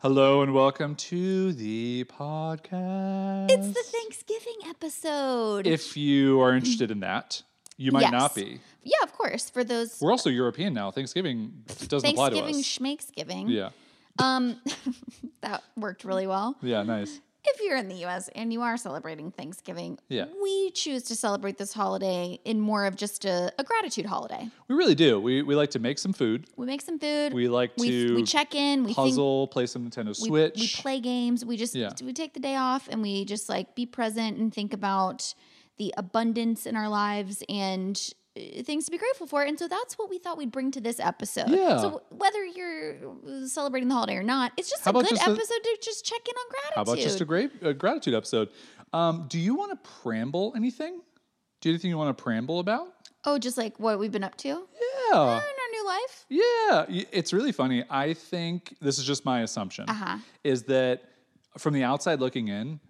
Hello and welcome to the podcast. It's the Thanksgiving episode. If you are interested in that, you might Yes. not be. yeah, of course. For those We're also European now. Thanksgiving doesn't apply to us. Thanksgiving, schmakesgiving. yeah. Um, that worked really well. Yeah, nice. If you're in the US and you are celebrating Thanksgiving, Yeah. we choose to celebrate this holiday in more of just a, a gratitude holiday. We really do. We, we like to make some food. We make some food. We like we, to we check in. We think puzzle, play some Nintendo Switch. we play games. We just Yeah. we take the day off and we just like be present and think about the abundance in our lives and things to be grateful for. And so that's what we thought we'd bring to this episode. Yeah. So whether you're celebrating the holiday or not, it's just How a good just a- episode to just check in on gratitude. How about just a great a gratitude episode? Um, do you want to preamble anything? Do you anything you want to preamble about? oh, just like what we've been up to Yeah. in our new life. Yeah, it's really funny. I think this is just my assumption Uh-huh. is that from the outside looking in,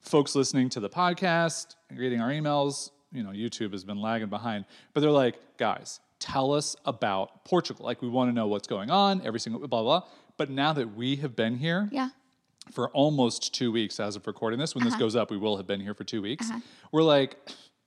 folks listening to the podcast, reading our emails, you know, YouTube has been lagging behind, but they're like, guys, tell us about Portugal. Like, we want to know what's going on, every single blah, blah. But now that we have been here Yeah. for almost two weeks as of recording this, when Uh-huh. this goes up, we will have been here for two weeks. We're like,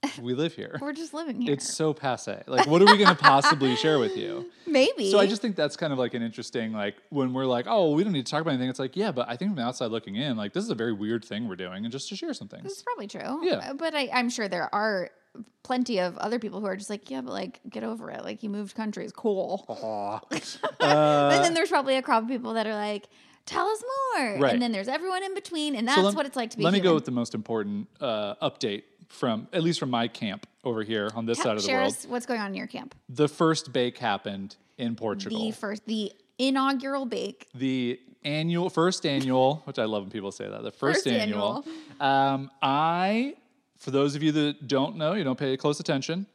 we live here. We're just living here. It's so passe. Like, what are we going to possibly share with you? Maybe. So I just think that's kind of like an interesting like when we're like, oh, we don't need to talk about anything. It's like, yeah, but I think from the outside looking in, like this is a very weird thing we're doing, and just to share some things. probably true. Yeah. Uh, But I, I'm sure there are plenty of other people who are just like, yeah, but like, get over it. Like, you moved countries. Cool. and then there's probably a crowd of people that are like, tell us more. Right. And then there's everyone in between. And that's So lem- what it's like to be Let me go with the most important uh, update from at least from my camp over here on this side of the world. what's going on in your camp. The first bake happened in Portugal. The first, the inaugural bake. the annual first annual, which I love when people say that. The first, First annual. Um, I, for those of you that don't know, you don't pay close attention.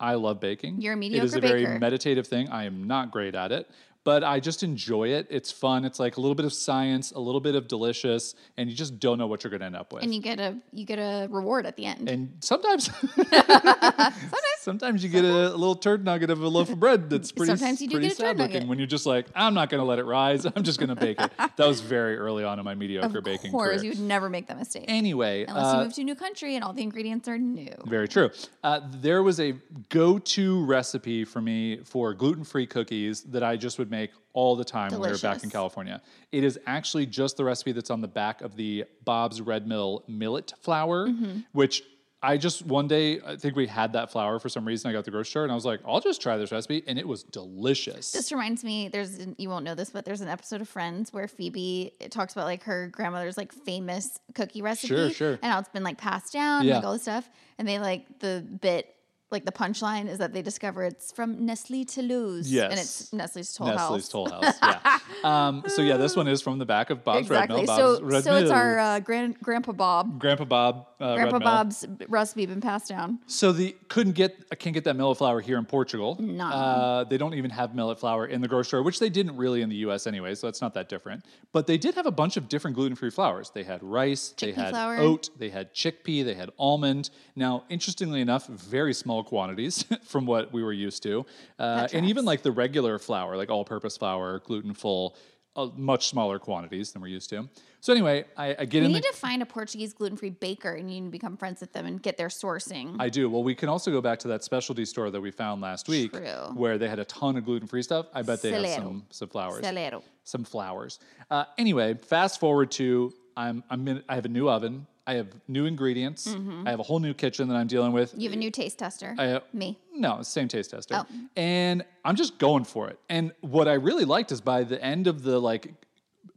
I love baking. You're a It is mediocre a very baker. meditative thing. I am not great at it, but I just enjoy it. It's fun. It's like a little bit of science, a little bit of delicious, and you just don't know what you're going to end up with. And you get a you get a reward at the end. And sometimes, sometimes you get a, little turd nugget of a loaf of bread that's pretty, Sometimes you do pretty get a turd sad looking. nugget. When you're just like, I'm not going to let it rise. I'm just going to bake it. That was very early on in my mediocre of baking course, career. you would never make that mistake. anyway, Unless uh, you move to a new country and all the ingredients are new. very true. Uh, there was a go-to recipe for me for gluten-free cookies that I just would make all the time when we were back in California. It is actually just the recipe that's on the back of the Bob's Red Mill millet flour, Mm-hmm. which I just one day I think we had that flour for some reason. I got the grocery store and I was like, I'll just try this recipe, and it was delicious. This reminds me, there's an- you won't know this, but there's an episode of Friends where Phoebe talks about like her grandmother's like famous cookie recipe, Sure, sure. and how it's been like passed down, and, Yeah. like all this stuff, and they like the bit. Like the punchline is that they discover it's from Nestle Toulouse, and it's Nestle's Toll Nestle's House. Toll House. Yeah. um, so yeah, this one is from the back of Bob's exactly. Red Mill. Bob's so Red so it's our uh, grand Grandpa Bob, Grandpa Bob. Uh, Grandpa Red Mill. Bob's recipe been passed down. So the couldn't get I can't get that millet flour here in Portugal. No. Uh, they don't even have millet flour in the grocery store, which they didn't really in the U.S. anyway, so that's not that different. But they did have a bunch of different gluten-free flours. They had rice, they had flour. oat, they had chickpea, they had almond. Now, interestingly enough, very small quantities from what we were used to, uh, and even like the regular flour, like all-purpose flour, gluten-full. Uh, much smaller quantities than we're used to. So anyway, I, I get You in need the to find a Portuguese gluten free baker, and you need to become friends with them and get their sourcing. I do. Well, we can also go back to that specialty store that we found last week, True. where they had a ton of gluten-free stuff. I bet they have some some flowers, Celero. some flowers. Uh, anyway, fast forward to I'm I'm in, I have a new oven. I have new ingredients. Mm-hmm. I have a whole new kitchen that I'm dealing with. You have a new taste tester. I, Me. No, same taste tester. Oh. And I'm just going for it. And what I really liked is by the end of the like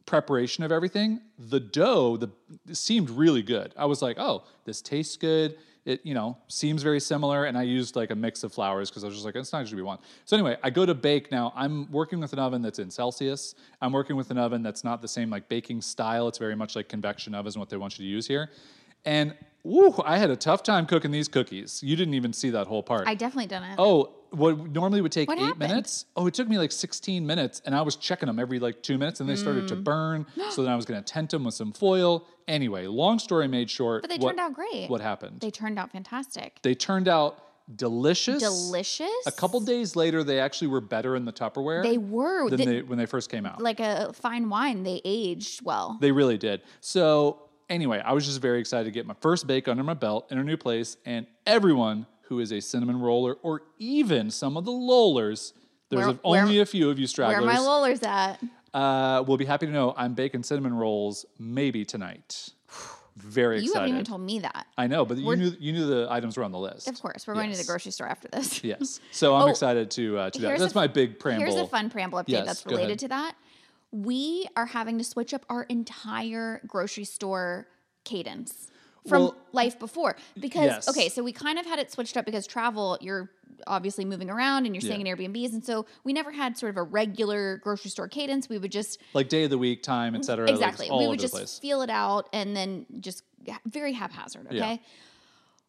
preparation of everything, the dough the seemed really good. I was like, oh, this tastes good. It you know seems very similar, and I used like a mix of flours because I was just like, it's not usually we want. So anyway, I go to bake now. I'm working with an oven that's in Celsius. I'm working with an oven that's not the same like baking style. It's very much like convection ovens, and what they want you to use here. And woo, I had a tough time cooking these cookies. You didn't even see that whole part. I definitely it. Oh, what normally would take What eight happened? minutes, oh, it took me like 16 minutes, and I was checking them every like two minutes, and they started to Mm. burn. so then I was going to tent them with some foil. Anyway, long story made short. But they what- turned out great. What happened? They turned out fantastic. They turned out delicious. Delicious. A couple days later, they actually were better in the Tupperware They were than the- they when they first came out. like a fine wine. They aged well. They really did. So anyway, I was just very excited to get my first bake under my belt in a new place, and everyone who is a cinnamon roller or even some of the lollers, there's Where- a- only where- a few of you stragglers. Where are my lollers at? uh, will be happy to know I'm baking cinnamon rolls maybe tonight. Very excited. You haven't even told me that. I know, but you We're- knew you knew the items were on the list. Of course, we're going to the grocery store after this. Yes. So I'm Oh, excited to uh, to that. That's a- my big preamble. Here's a fun preamble update Yes, that's related to that. We are having to switch up our entire grocery store cadence from Well, life before because yes. okay, so we kind of had it switched up because travel you're obviously moving around and you're staying Yeah. in Airbnbs and so we never had sort of a regular grocery store cadence. We would just like day of the week, time, et cetera. like, exactly all we would just feel it out and then just very haphazard okay Yeah.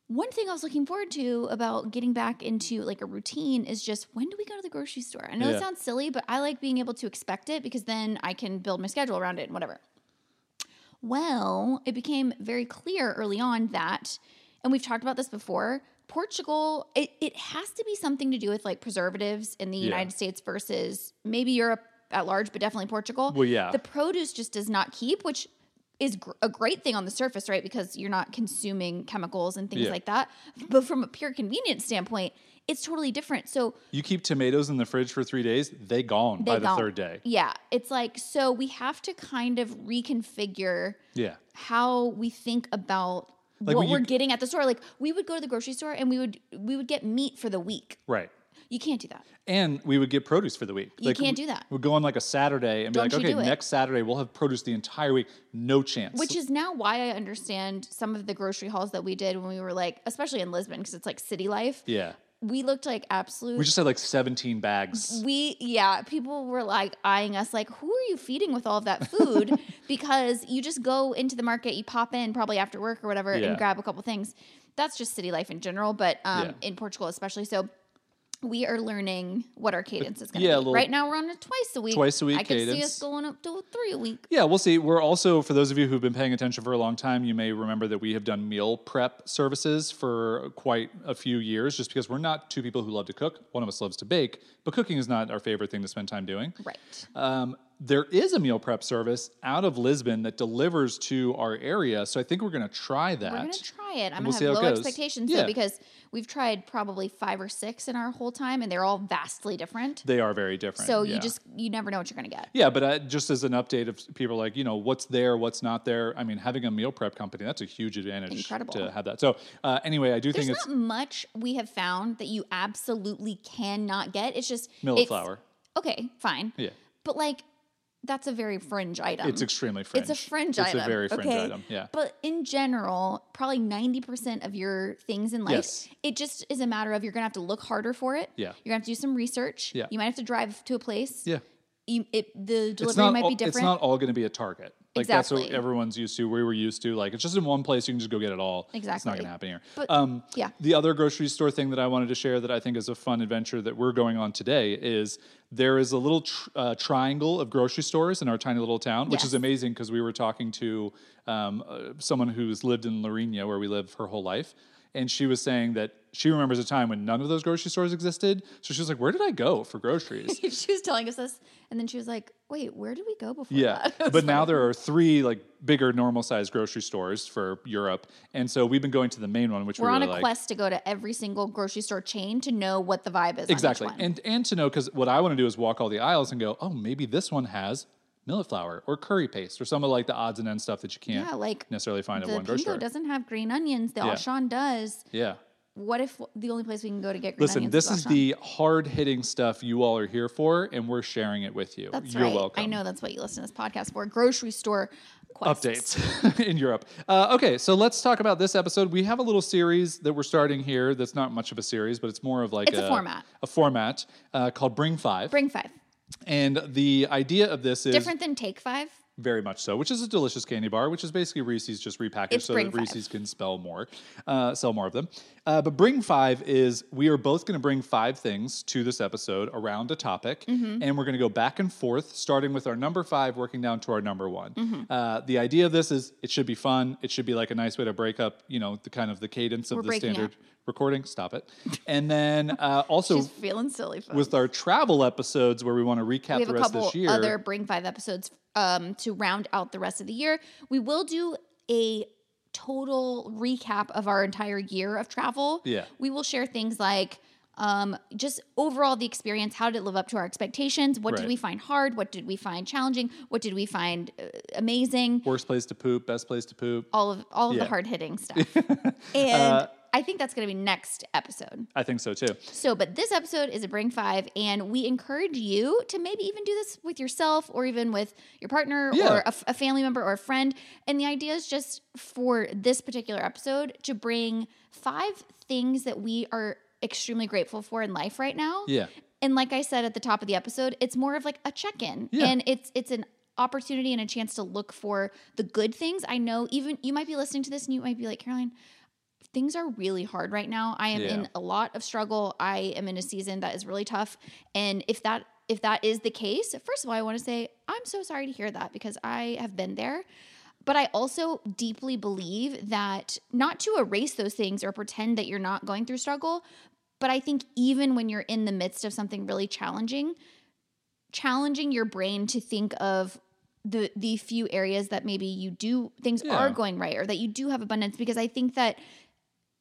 One thing i was looking forward to about getting back into like a routine is just when do we go to the grocery store i know Yeah. it sounds silly but i like being able to expect it because then i can build my schedule around it and whatever well it became very clear early on that and we've talked about this before portugal it, it has to be something to do with like preservatives in the Yeah. united states versus maybe europe at large but definitely portugal Well, yeah. the produce just does not keep, which is gr- a great thing on the surface, right? Because you're not consuming chemicals and things Yeah. like that. But from a pure convenience standpoint, it's totally different. So You keep tomatoes in the fridge for three days, they gone they by the third day. Yeah, it's like so we have to kind of reconfigure Yeah. how we think about Like what we're getting at the store. Like we would go to the grocery store and we would we would get meat for the week. Right. You can't do that. And we would get produce for the week. You can't do that. We'd go on like a Saturday and be Don't like, okay, next Saturday we'll have produce the entire week. No chance. Which is now why I understand some of the grocery hauls that we did when we were like, especially in Lisbon, because it's like city life. yeah. We looked like absolute We just had like 17 bags. we yeah people were like eyeing us like who are you feeding with all of that food because you just go into the market you pop in probably after work or whatever Yeah. and grab a couple things that's just city life in general but um, Yeah. in portugal especially so we are learning what our cadence is going to yeah, be. little- right now, we're on a twice a week. Twice a week I could see us going up to three a week. Yeah, we'll see. We're also, for those of you who've been paying attention for a long time, you may remember that we have done meal prep services for quite a few years just because we're not two people who love to cook. One of us loves to bake, but cooking is not our favorite thing to spend time doing. Right. Um, there is a meal prep service out of Lisbon that delivers to our area, so I think we're going to try that. We're gonna try it. I'm we'll gonna see have low expectations Yeah. though because we've tried probably five or six in our whole time, and they're all vastly different. They are very different. So yeah. you just you never know what you're gonna get. Yeah, but uh, just as an update of people like, you know, what's there, what's not there. I mean, having a meal prep company, that's a huge advantage Incredible. to have that. So, uh, anyway, I do There's think it's not much we have found that you absolutely cannot get. It's just millet it's- flour. Okay, fine. Yeah. But like that's a very fringe item. It's extremely fringe. It's a fringe it's item. It's a very fringe okay? item. Yeah. But in general, probably 90% of your things in life, Yes. it just is a matter of you're going to have to look harder for it. Yeah. You're going to have to do some research. Yeah. You might have to drive to a place. Yeah. You, it, the delivery might all, be different. it's not all going to be a Target. Like that's what everyone's used to. We were used to. Like it's just in one place. You can just go get it all. Exactly. It's not going to happen here. But- um, yeah. The other grocery store thing that I wanted to share that I think is a fun adventure that we're going on today is there is a little tr- uh, triangle of grocery stores in our tiny little town, which is amazing because we were talking to um, uh, someone who's lived in Lorena where we live her whole life. And she was saying that she remembers a time when none of those grocery stores existed. So she was like, Where did I go for groceries? she was telling us this, and then she was like, "Wait, where did we go before Yeah, that?" It was but now there are three like bigger normal sized grocery stores for Europe, and so we've been going to the main one, which we're we on a like. quest to go to every single grocery store chain to know what the vibe is. on Exactly, one. and and to know because what I want to do is walk all the aisles and go, oh, maybe this one has millet flour or curry paste or some of like the odds and ends stuff that you can't yeah, like necessarily find at one grocery store. doesn't have green onions. The Yeah. Auchan does. Yeah, what if the only place we can go to get green Listen, onions Listen, this is Auchan? the hard hitting stuff you all are here for, and we're sharing it with you. That's You're right. welcome. I know that's what you listen to this podcast for. Grocery store quests. updates in Europe. Uh, okay, so let's talk about this episode. We have a little series that we're starting here. That's not much of a series, but it's more of like It's a format. A format uh, called Bring Five. Bring five. And the idea of this is Different than take five. Very much so, which is a delicious candy bar, which is basically Reese's just repackaged It's so that Five. Reese's can spell more, uh, sell more of them. Uh, but Bring Five is we are both going to bring five things to this episode around a topic, Mm-hmm. and we're going to go back and forth, starting with our number five, working down to our number one. Mm-hmm. Uh, the idea of this is it should be fun. It should be like a nice way to break up, you know, the kind of the cadence of We're the standard up. recording. Stop it. And then uh, also She's feeling silly. Folks. with our travel episodes where we want to recap we have the a rest of couple this year. other Bring Five episodes um, to round out the rest of the year. We will do a total recap of our entire year of travel. Yeah. We will share things like um, just overall the experience. How did it live up to our expectations? What Right. did we find hard? What did we find challenging? What did we find uh, amazing? Worst place to poop, best place to poop. All of all of Yeah. the hard hitting stuff. and Uh, I think that's going to be next episode. I think so too. So, but this episode is a Bring Five, and we encourage you to maybe even do this with yourself or even with your partner Yeah. or a family member or a friend. And the idea is just for this particular episode to bring five things that we are extremely grateful for in life right now. Yeah. And like I said at the top of the episode, it's more of like a check-in. Yeah. And it's it's an opportunity and a chance to look for the good things. I know even you might be listening to this and you might be like, Caroline, things are really hard right now. I am Yeah. in a lot of struggle. I am in a season that is really tough. And if that if that is the case, first of all, I want to say I'm so sorry to hear that because I have been there. But I also deeply believe that not to erase those things or pretend that you're not going through struggle, but I think even when you're in the midst of something really challenging, challenging your brain to think of the the few areas that maybe you do things Yeah. are going right or that you do have abundance because I think that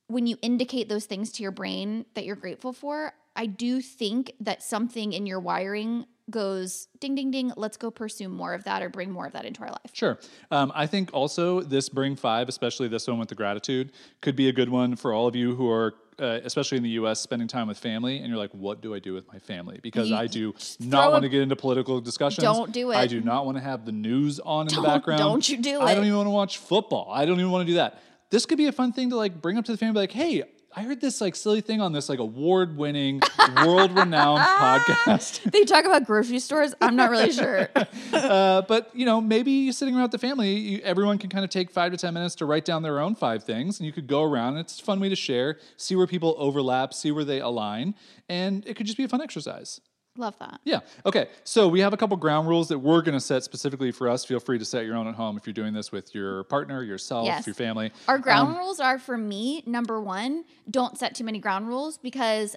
when you indicate those things to your brain that you're grateful for, I do think that something in your wiring goes ding ding ding, let's go pursue more of that or bring more of that into our life. Sure. Um, I think also this Bring Five, especially this one with the gratitude, could be a good one for all of you who are, uh, especially in the U.S., spending time with family, and you're like, "What do I do with my family?" Because You- I do not want to get into political discussions. Don't do it. I do not want to have the news on in Don't- the background. don't you do it. I don't even want to watch football. I don't even want to do that. This could be a fun thing to like bring up to the family, like, "Hey." I heard this like silly thing on this like award-winning, world-renowned podcast. They talk about grocery stores. I'm not really sure. Uh, but you know, maybe you're sitting around with the family, you, everyone can kind of take five to ten minutes to write down their own five things, and you could go around. It's a fun way to share, see where people overlap, see where they align, and it could just be a fun exercise. Love that. Yeah. Okay. So we have a couple ground rules that we're going to set specifically for us. Feel free to set your own at home if you're doing this with your partner, yourself, Yes. your family. Our ground Um, rules are for me, number one, don't set too many ground rules because,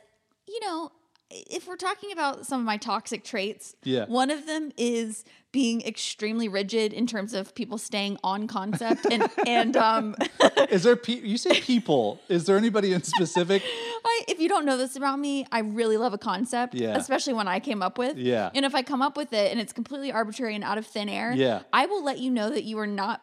you know, if we're talking about some of my toxic traits, Yeah. one of them is being extremely rigid in terms of people staying on concept and and um Is there pe- you say people? Is there anybody in specific? I, if you don't know this about me, I really love a concept, Yeah. especially when I came up with. Yeah. And if I come up with it and it's completely arbitrary and out of thin air, Yeah. I will let you know that you are not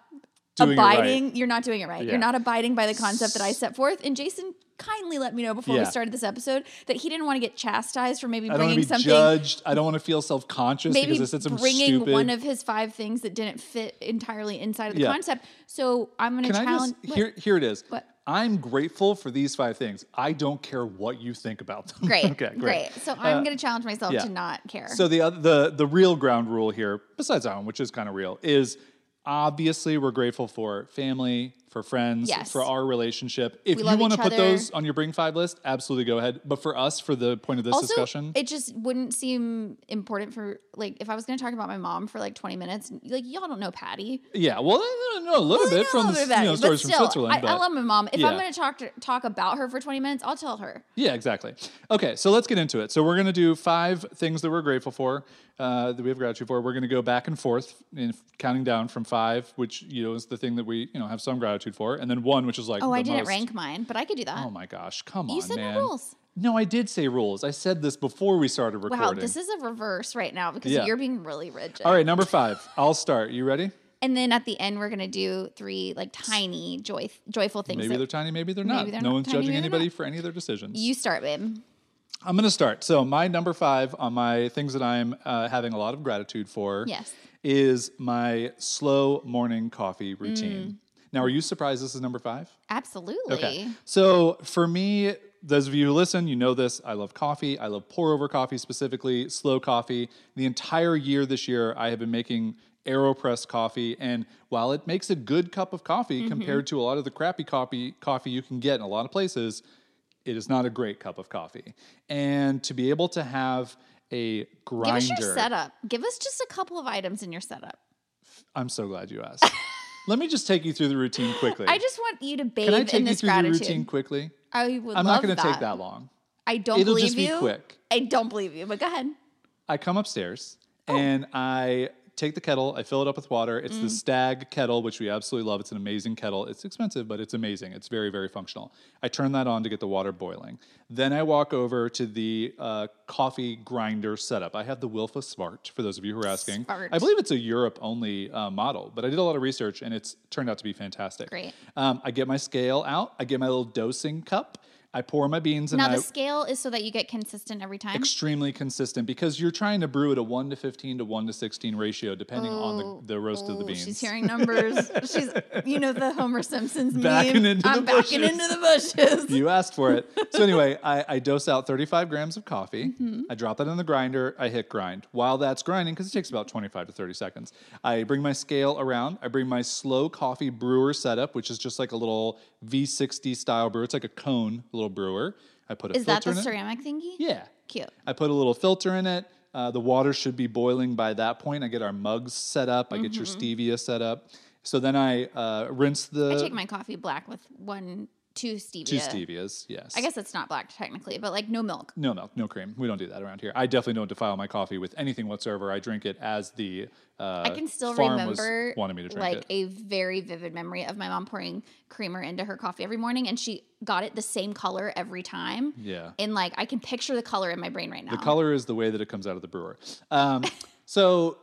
Doing it right. abiding. You're not doing it right. Yeah. You're not abiding by the concept that I set forth. And Jason kindly let me know before Yeah. we started this episode that he didn't want to get chastised for maybe I don't bringing something. judged. I don't want to feel self conscious because I said some bringing stupid. one of his five things that didn't fit entirely inside of the Yeah. concept. So I'm going to challenge. just here? Here it is. What? I'm grateful for these five things. I don't care what you think about them. Great, okay, great. So I'm Uh, going to challenge myself yeah. to not care. So the oth- the the real ground rule here, besides that one, which is kind of real, is obviously we're grateful for family, for friends, Yes. for our relationship. If We you want to put other. those on your bring five list, absolutely go ahead. But for us, for the point of this also, discussion, it just wouldn't seem important for like if I was going to talk about my mom for like 20 minutes. Like y'all don't know Patty. yeah, well, I know a little Well, bit from the you know stories but from still, Switzerland. I, but I love my mom. If I'm going to talk talk about her for 20 minutes, I'll tell her. Yeah, exactly. Okay, so let's get into it. So we're going to do five things that we're grateful for, uh, that we have gratitude for. We're going to go back and forth in counting down from five, which you know is the thing that we you know have some gratitude for, and then one, which is like Oh, I didn't most- rank mine, but I could do that. Oh my gosh, come you on, you said man. no rules. No, I did say rules. I said this before we started recording. Wow, this is a reverse right now because Yeah. you're being really rigid. All right, number five. I'll start. You ready? And then at the end, we're gonna do three like tiny joy joyful things. Maybe that- they're tiny, maybe they're Maybe not. they're no not one's tiny, judging anybody for any of their decisions. you start, babe. I'm going to start. So, my number five on my things that I'm uh, having a lot of gratitude for Yes. is my slow morning coffee routine. Mm. Now, are you surprised this is number five? Absolutely. Okay. So, for me, those of you who listen, you know this. I love coffee. I love pour over coffee specifically, slow coffee. The entire year this year, I have been making AeroPress coffee. And while it makes a good cup of coffee Mm-hmm. compared to a lot of the crappy coffee, coffee you can get in a lot of places, it is not a great cup of coffee. And to be able to have a grinder. Give us your setup. Give us just a couple of items in your setup. I'm so glad you asked. Let me just take you through the routine quickly. I just want you to bathe Can I in take you this through gratitude. the routine quickly? I would I'm not going to take that long. I don't It'll believe just be you. quick. I don't believe you, but go ahead. I come upstairs Oh. and I take the kettle, I fill it up with water. It's Mm. the Stagg kettle, which we absolutely love. It's an amazing kettle. It's expensive, but it's amazing. It's very, very functional. I turn that on to get the water boiling. Then I walk over to the uh, coffee grinder setup. I have the Wilfa Smart, for those of you who are asking. Smart. I believe it's a Europe only uh, model, but I did a lot of research and it's turned out to be fantastic. Great. Um, I get my scale out, I get my little dosing cup. I pour my beans and Now I the scale is so that you get consistent every time. extremely consistent because you're trying to brew at a 1 to 15 to 1 to 16 ratio depending Oh, on the, the roast of the oh, beans. She's hearing numbers. she's, you know, the Homer Simpson's Backing meme. into I'm the backing bushes. into the bushes. you asked for it. So anyway, I, I dose out 35 grams of coffee. Mm-hmm. I drop that in the grinder. I hit grind. While that's grinding, because it takes about 25 to 30 seconds, I bring my scale around. I bring my slow coffee brewer setup, which is just like a little V60 style brewer. It's like a cone, little brewer. I put a filter. Is that the ceramic thingy? Yeah. Cute. I put a little filter in it. Uh, the water should be boiling by that point. I get our mugs set up. I get your stevia set up. So then I uh, rinse the Mm-hmm. I take my coffee black with one, two stevia. two stevias. Yes. I guess it's not black technically, but like no milk. no milk, no cream. We don't do that around here. I definitely don't defile my coffee with anything whatsoever. I drink it as the uh, I can still remember wanted me to drink like it. a very vivid memory of my mom pouring creamer into her coffee every morning, and she got it the same color every time. Yeah. And like I can picture the color in my brain right now. The color is the way that it comes out of the brewer. Um, so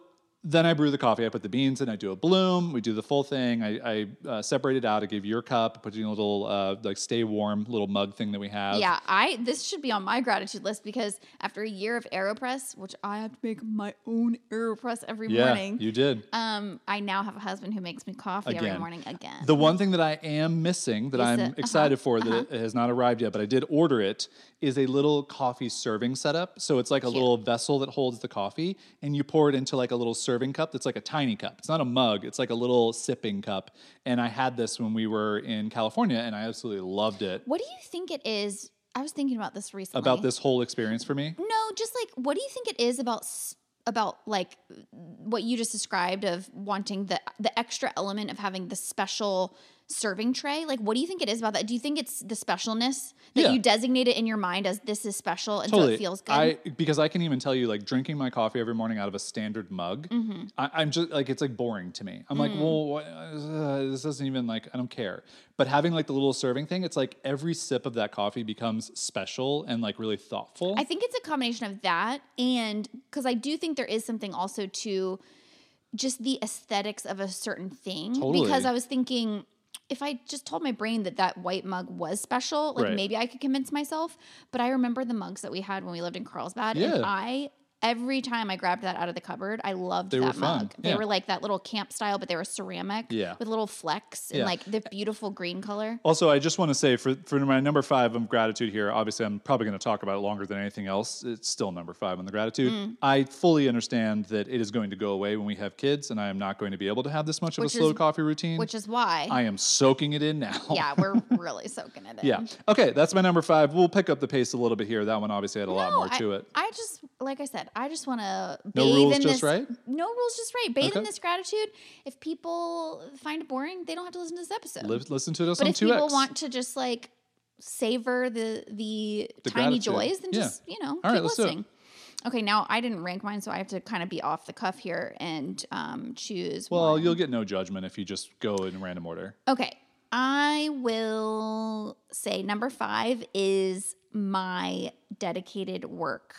then I brew the coffee. I put the beans in. I do a bloom. We do the full thing. I, I uh, separate it out. I give you your cup. Put you in a little uh, like stay warm little mug thing that we have. Yeah, I this should be on my gratitude list because after a year of Aeropress, which I have to make my own Aeropress every Yeah, morning, you did. um, I now have a husband who makes me coffee every morning again. The one thing that I am missing that Is I'm it- uh-huh, excited for that it has not arrived yet, but I did order it, is a little coffee serving setup. So it's like a Cute. little vessel that holds the coffee, and you pour it into like a little serving cup that's like a tiny cup. It's not a mug, it's like a little sipping cup. And I had this when we were in California, and I absolutely loved it. what do you think it is? I was thinking about this recently. About this whole experience for me. No, just like what do you think it is about about like what you just described of wanting the the extra element of having the special serving tray? Like what do you think it is about that? Do you think it's the specialness that Yeah. you designate it in your mind as this is special and so it feels good? I because I can even tell you like drinking my coffee every morning out of a standard mug. Mm-hmm. I, I'm just like it's like boring to me. I'm like, Mm. well, what, uh, this doesn't even like I don't care. But having like the little serving thing, it's like every sip of that coffee becomes special and like really thoughtful. I think it's a combination of that and because I do think there is something also to just the aesthetics of a certain thing. Totally. Because I was thinking, if I just told my brain that that white mug was special, like Right. maybe I could convince myself. But I remember the mugs that we had when we lived in Carlsbad, Yeah. and I. Every time I grabbed that out of the cupboard, I loved They were that fun. mug. They Yeah. were like that little camp style, but they were ceramic Yeah. with little flecks and Yeah. like the beautiful green color. Also, I just want to say for, for my number five of gratitude here, obviously, I'm probably going to talk about it longer than anything else. It's still number five on the gratitude. Mm. I fully understand that it is going to go away when we have kids, and I am not going to be able to have this much of Which a slow is- coffee routine. Which is why, I am soaking it in now. yeah, we're really soaking it in. Yeah. Okay, that's my number five. We'll pick up the pace a little bit here. That one obviously had a lot No, more to it. I just, like I said, I just want to No bathe rules, in just this. right? No rules, just right. Bathe in this gratitude. If people find it boring, they don't have to listen to this episode. Live, listen to us but on if 2X. people want to just like savor the the, The tiny gratitude. joys, then Yeah. just you know All keep right, let's do it. listening. Okay, now I didn't rank mine, so I have to kind of be off the cuff here and um, choose. well, one. you'll get no judgment if you just go in random order. Okay. I will say number five is my dedicated work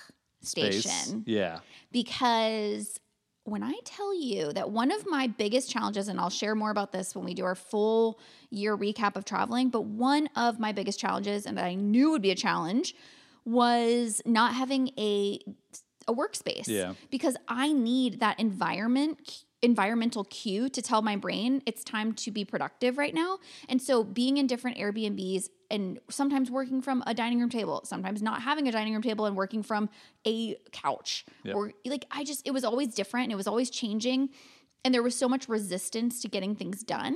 Space. station Yeah. because when I tell you that one of my biggest challenges, and I'll share more about this when we do our full year recap of traveling, but one of my biggest challenges, and that I knew would be a challenge, was not having a a workspace. Yeah. Because I need that environment environmental cue to tell my brain it's time to be productive right now. And so being in different Airbnbs and sometimes working from a dining room table, sometimes not having a dining room table and working from a couch Yep. or like I just it was always different and it was always changing and there was so much resistance to getting things done.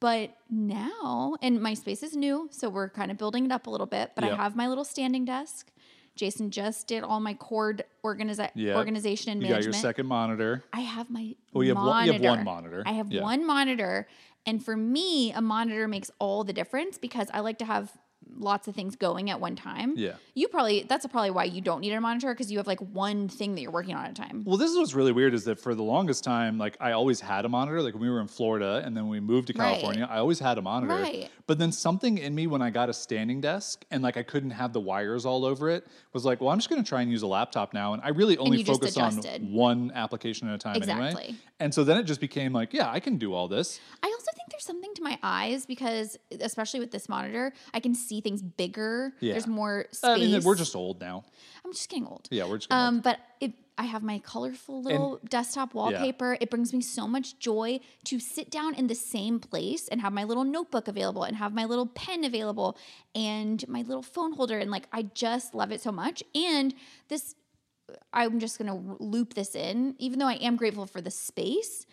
But now, and my space is new, so we're kind of building it up a little bit, but Yep. I have my little standing desk. Jason just did all my cord organiza- Yeah. organization and You got management. your second monitor. I have my Well, you have one- monitor. you have one monitor. I have Yeah. one monitor, and for me, a monitor makes all the difference because I like to have lots of things going at one time. Yeah. You probably that's probably why you don't need a monitor because you have like one thing that you're working on at a time. Well, this is what's really weird is that for the longest time, like I always had a monitor. Like when we were in Florida and then we moved to Right. California, I always had a monitor. Right. But then something in me when I got a standing desk and like I couldn't have the wires all over it was like, well, I'm just going to try and use a laptop now. And I really only focus on one application at a time anyway. Exactly. And so then it just became like, yeah, I can do all this. I there's something to my eyes because especially with this monitor, I can see things bigger. Yeah. There's more space. I mean, we're just old now. I'm just getting old. Yeah, we're just getting old. Um, but it, I have my colorful little desktop wallpaper. It brings me so much joy to sit down in the same place and have my little notebook available and have my little pen available and my little phone holder. And like, I just love it so much. And this, I'm just going to loop this in, even though I am grateful for the space.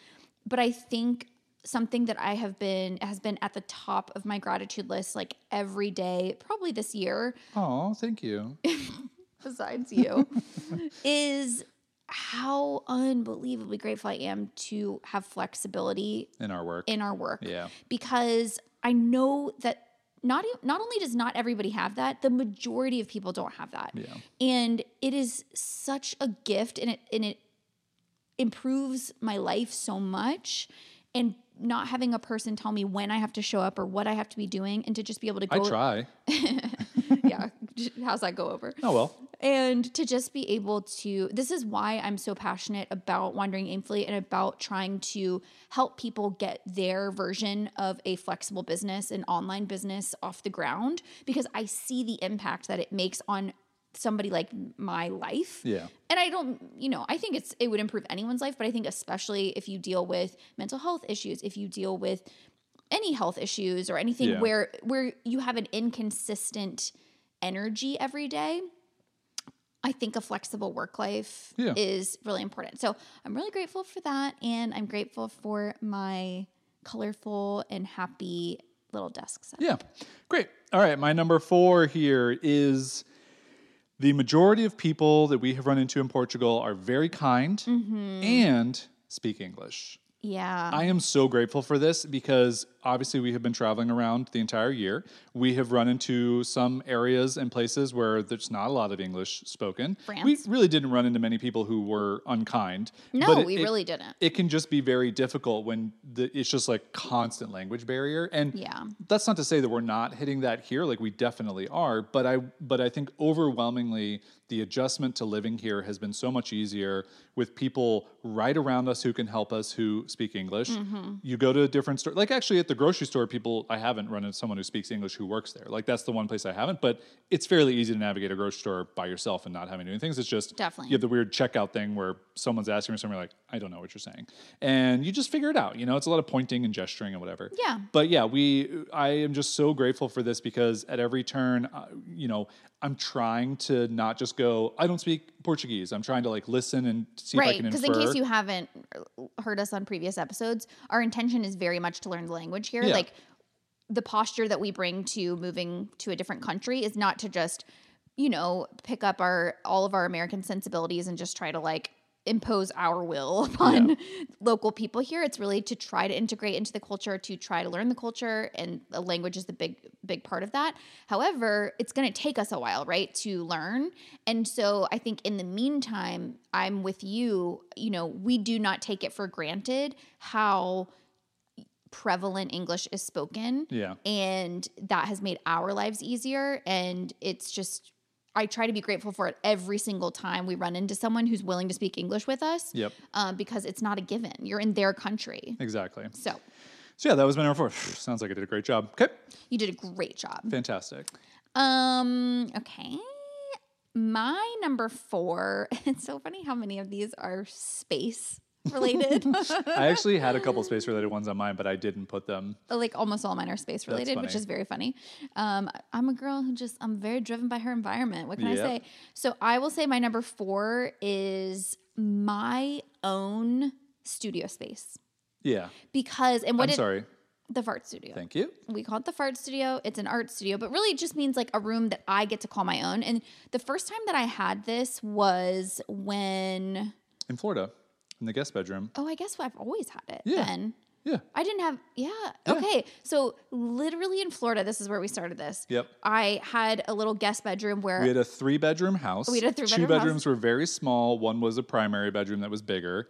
But I think something that I have been, has been at the top of my gratitude list like every day, probably this year, Oh, thank you. besides you is how unbelievably grateful I am to have flexibility In our work. in our work. Yeah. Because I know that not not only does not everybody have that, the majority of people don't have that. Yeah. And it is such a gift and it and it improves my life so much and not having a person tell me when I have to show up or what I have to be doing and to just be able to I go try. yeah, how's that go over? Oh, well. and to just be able to this is why i'm so passionate about wandering aimfully and about trying to help people get their version of a flexible business an online business off the ground because i see the impact that it makes on somebody like my life Yeah. and i don't you know i think it's it would improve anyone's life but i think especially if you deal with mental health issues if you deal with any health issues or anything Yeah. where where you have an inconsistent energy every day I think a flexible work life Yeah. is really important. So I'm really grateful for that. And I'm grateful for my colorful and happy little desk set. Yeah. Great. All right. My number four here is the majority of people that we have run into in Portugal are very kind mm-hmm. and speak English. Yeah. I am so grateful for this because obviously we have been traveling around the entire year. We have run into some areas and places where there's not a lot of English spoken. France? We really didn't run into many people who were unkind. no, but it- we it- really didn't. It can just be very difficult when the, it's just like constant language barrier. And Yeah. that's not to say that we're not hitting that here. Like we definitely are. But I but I think overwhelmingly the adjustment to living here has been so much easier with people right around us who can help us who speak English. Mm-hmm. You go to a different store, like actually at the grocery store, people I haven't run into someone who speaks English who works there. Like that's the one place I haven't. But it's fairly easy to navigate a grocery store by yourself and not having to do things. It's just Definitely. you have the weird checkout thing where someone's asking for something like, I don't know what you're saying. And you just figure it out. You know, it's a lot of pointing and gesturing and whatever. Yeah. But yeah, we I am just so grateful for this because at every turn, uh, you know, I'm trying to not just go, I don't speak Portuguese. I'm trying to like listen and see if I Right. can Because in case you haven't uh, heard us on previous episodes, our intention is very much to learn the language here. Yeah. Like the posture that we bring to moving to a different country is not to just, you know, pick up our all of our American sensibilities and just try to like impose our will upon local people here. It's really to try to integrate into the culture, to try to learn the culture, and the language is the big, big part of that. However, it's going to take us a while, right, to learn. And so I think in the meantime, I'm with you. You know, we do not take it for granted how prevalent English is spoken yeah. and that has made our lives easier and it's just I try to be grateful for it every single time we run into someone who's willing to speak English with us. Yep. Um, because it's not a given. You're in their country. Exactly. So So yeah, that was my number four. Sounds like I did a great job. Okay. you did a great job. Fantastic. Um, okay. My number four, it's so funny how many of these are space related. I actually had a couple space related ones on mine, but I didn't put them. like almost all mine are space related, which is very funny. Um, I'm a girl who just I'm very driven by her environment. What can Yep. I say? So I will say my number four is my own studio space Yeah. because and what I'm it, sorry. the fart studio. Thank you. we call it the fart studio. It's an art studio, but really it just means like a room that I get to call my own. And the first time that I had this was when In Florida, in the guest bedroom. oh, I guess I've always had it Yeah. then. Yeah. I didn't have yeah. Okay. So literally in Florida, this is where we started this. Yep. I had a little guest bedroom where We had a three bedroom house. We had a Two three-bedroom house. bedrooms were very small. One was a primary bedroom that was bigger.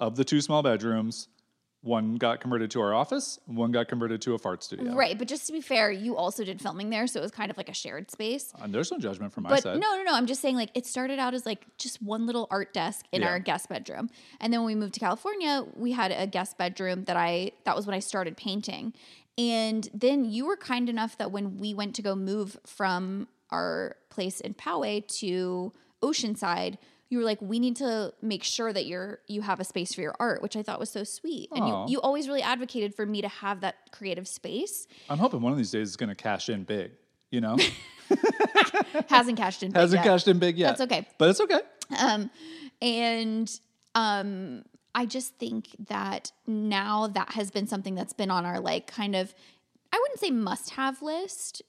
Of the two small bedrooms, one got converted to our office, one got converted to a fart studio. Right, but just to be fair, you also did filming there, so it was kind of like a shared space. And there's no judgment from my But side. no, no, no. I'm just saying, like, it started out as like just one little art desk in Yeah. our guest bedroom, and then when we moved to California, we had a guest bedroom that I that was when I started painting, and then you were kind enough that when we went to go move from our place in Poway to Oceanside. You were like, we need to make sure that you're you have a space for your art, which I thought was so sweet. And you, you always really advocated for me to have that creative space. I'm hoping one of these days is going to cash in big. You know, Hasn't cashed in. big hasn't yet. cashed in big yet. That's okay. but it's okay. Um, and um, I just think that now that has been something that's been on our like kind of, I wouldn't say must have list,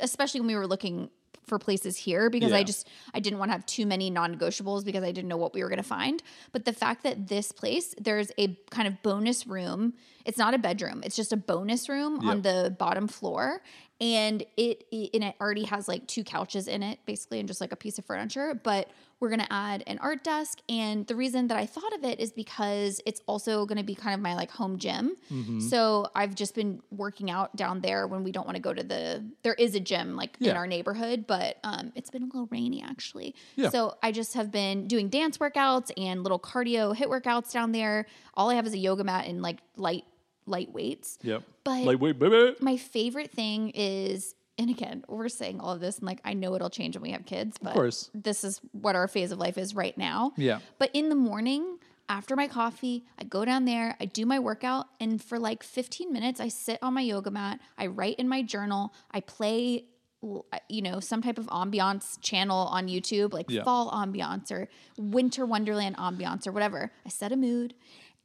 especially when we were looking for places here because I just I didn't want to have too many non-negotiables because I didn't know what we were going to find. But the fact that this place there's a kind of bonus room. It's not a bedroom. It's just a bonus room on the bottom floor and it and it already has like two couches in it basically and just like a piece of furniture, but we're going to add an art desk and the reason that I thought of it is because it's also going to be kind of my like home gym. Mm-hmm. So I've just been working out down there when we don't want to go to the there is a gym like in our neighborhood, but um it's been a little rainy actually. Yeah. So I just have been doing dance workouts and little cardio HIIT workouts down there. All I have is a yoga mat and like light light weights. Yep. But wait, baby. my favorite thing is and again we're saying all of this and like i know it'll change when we have kids but of course. this is what our phase of life is right now Yeah. but in the morning after my coffee i go down there i do my workout and for like 15 minutes i sit on my yoga mat i write in my journal i play uh, you know some type of ambiance channel on youtube like Yeah. fall ambiance or winter wonderland ambiance or whatever i set a mood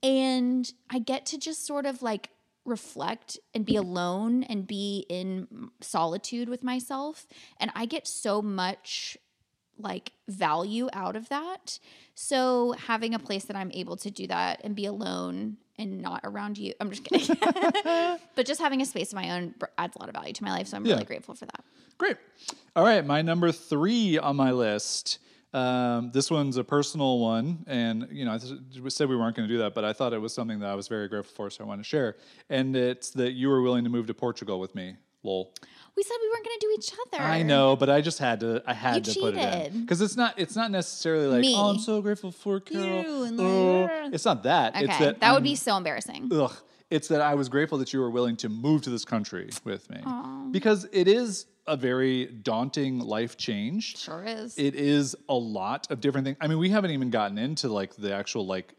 and i get to just sort of like reflect and be alone and be in solitude with myself and i get so much like value out of that so having a place that i'm able to do that and be alone and not around you i'm just kidding but just having a space of my own adds a lot of value to my life so i'm Yeah. really grateful for that Great. All right, my number three on my list. Um, this one's a personal one, and you know, I said we weren't going to do that, but I thought it was something that I was very grateful for, so I want to share. And it's that you were willing to move to Portugal with me. Lol. we said we weren't going to do each other I know, but I just had to. I had You to put it in because it's not. It's not necessarily like, Me. oh, I'm so grateful for Carol. You Oh." like- it's not that. okay It's that, that would I'm- be so embarrassing Ugh. It's that I was grateful that you were willing to move to this country with me because it is a very daunting life change. sure is It is a lot of different things. I mean, we haven't even gotten into like the actual like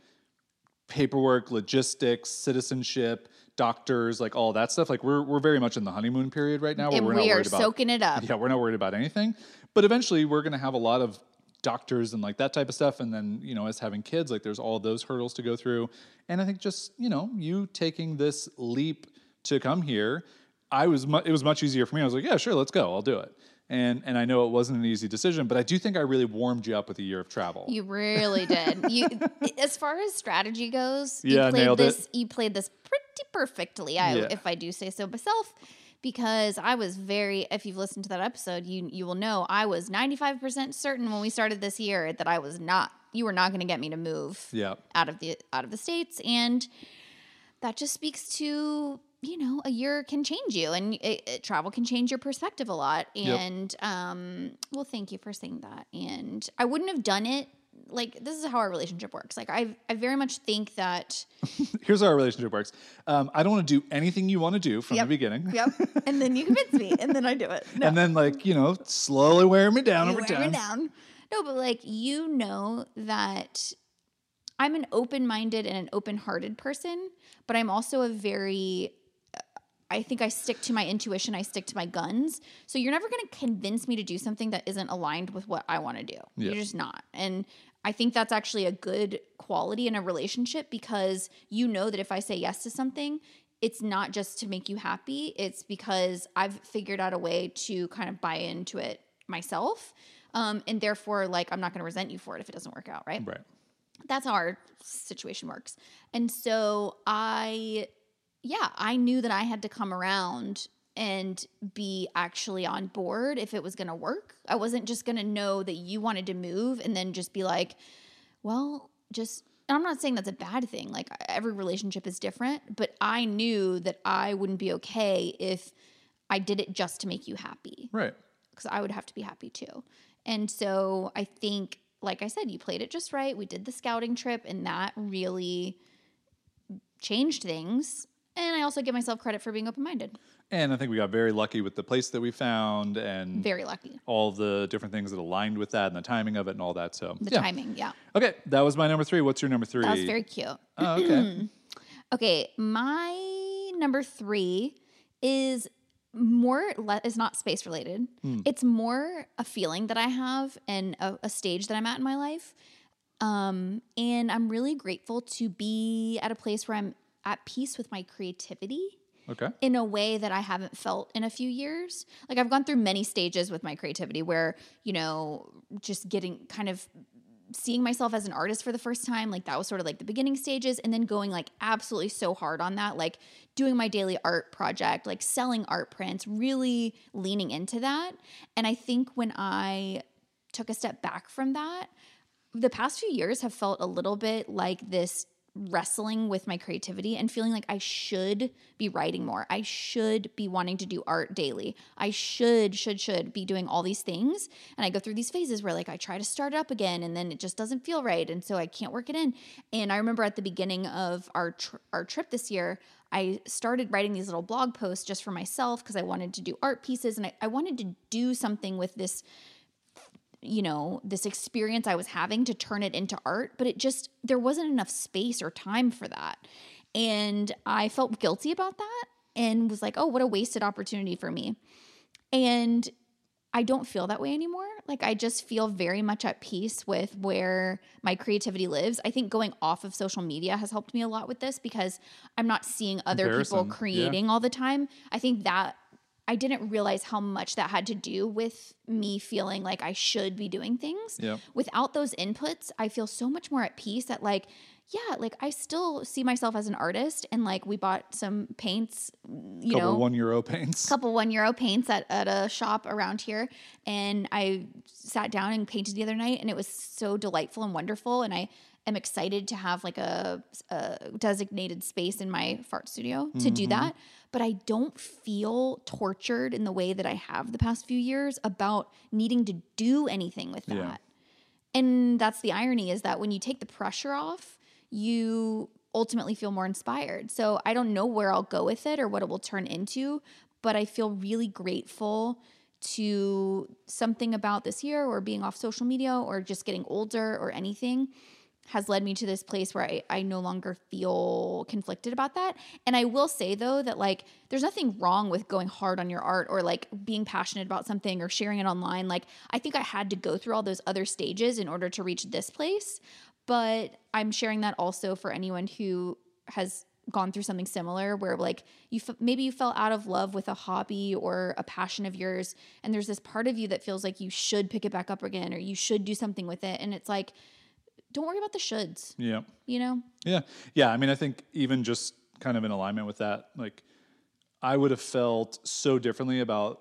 paperwork, logistics, citizenship, doctors, like all that stuff. Like we're we're very much in the honeymoon period right now. Where and we're not we are about, soaking it up Yeah, we're not worried about anything. But eventually, we're going to have a lot of doctors and like that type of stuff. And then you know, as having kids, like there's all those hurdles to go through. And I think just you know, you taking this leap to come here, I was mu- it was much easier for me. I was like, yeah, sure, let's go, I'll do it. And and I know it wasn't an easy decision, but I do think I really warmed you up with a year of travel. You really did. You, as far as strategy goes, Yeah, you played nailed it. this. You played this pretty perfectly, I, Yeah. if I do say so myself. Because I was very, if you've listened to that episode, you you will know I was ninety five percent certain when we started this year that I was not. You were not going to get me to move yeah. out of the out of the states, and that just speaks to you know, a year can change you and it, it- travel can change your perspective a lot. Yep. And, um, well, thank you for saying that. And I wouldn't have done it. Like, this is how our relationship works. Like, I, I very much think that, Here's how our relationship works. Um, I don't want to do anything you want to do from Yep. the beginning. yep. and then you convince me and then I do it. No. And then, like, you know, slowly wear me down you over wear me time. down. No, but like you know that I'm an open-minded and an open-hearted person, but I'm also a very I think I stick to my intuition, I stick to my guns. So you're never going to convince me to do something that isn't aligned with what I want to do. Yeah. You're just not. And I think that's actually a good quality in a relationship because you know that if I say yes to something, it's not just to make you happy, it's because I've figured out a way to kind of buy into it myself. Um, and therefore, like, I'm not going to resent you for it if it doesn't work out, right? Right. that's how our situation works. And so I, yeah, I knew that I had to come around and be actually on board if it was going to work. I wasn't just going to know that you wanted to move and then just be like, well, just, and I'm not saying that's a bad thing. Like every relationship is different, but I knew that I wouldn't be okay if I did it just to make you happy Right. because I would have to be happy too. And so I think, like I said, you played it just right. We did the scouting trip, and that really changed things. And I also give myself credit for being open minded. And I think we got very lucky with the place that we found and Very lucky. all the different things that aligned with that and the timing of it and all that. So, The yeah. timing, yeah. Okay. That was my number three. What's your number three? That was very cute. oh, okay. Okay, my number three is more le- is not space related. It's more a feeling that I have and a, a stage that I'm at in my life. Um, and I'm really grateful to be at a place where I'm at peace with my creativity Okay. in a way that I haven't felt in a few years. Like I've gone through many stages with my creativity where, you know, just getting kind of seeing myself as an artist for the first time, like that was sort of like the beginning stages and then going like absolutely so hard on that, like doing my daily art project, like selling art prints, really leaning into that. And I think when I took a step back from that, the past few years have felt a little bit like this wrestling with my creativity and feeling like I should be writing more. I should be wanting to do art daily. I should, should, should be doing all these things. And I go through these phases where like I try to start it up again and then it just doesn't feel right. And so I can't work it in. And I remember at the beginning of our, tr- our trip this year, I started writing these little blog posts just for myself because I wanted to do art pieces and I, I wanted to do something with this you know, this experience I was having to turn it into art, but it just, there wasn't enough space or time for that. And I felt guilty about that and was like, oh, what a wasted opportunity for me. And I don't feel that way anymore. Like, I just feel very much at peace with where my creativity lives. I think going off of social media has helped me a lot with this because I'm not seeing other people Comparison, yeah. creating all the time. I think that I didn't realize how much that had to do with me feeling like I should be doing things. Yep. Without those inputs, I feel so much more at peace that like yeah, like I still see myself as an artist and like we bought some paints, you Couple know, one euro paints. couple one euro paints at, at a shop around here and i sat down and painted the other night and it was so delightful and wonderful and i am excited to have like a, a designated space in my fart studio to do mm-hmm. that but i don't feel tortured in the way that i have the past few years about needing to do anything with that Yeah. and that's the irony is that when you take the pressure off, you ultimately feel more inspired. So I don't know where I'll go with it or what it will turn into, but I feel really grateful to something about this year or being off social media or just getting older or anything has led me to this place where I, I no longer feel conflicted about that. And I will say though that like there's nothing wrong with going hard on your art or like being passionate about something or sharing it online. Like I think I had to go through all those other stages in order to reach this place. But I'm sharing that also for anyone who has gone through something similar where like you f- maybe you fell out of love with a hobby or a passion of yours and there's this part of you that feels like you should pick it back up again or you should do something with it and it's like don't worry about the shoulds Yeah. you know Yeah. Yeah. I mean, I think even just kind of in alignment with that, like I would have felt so differently about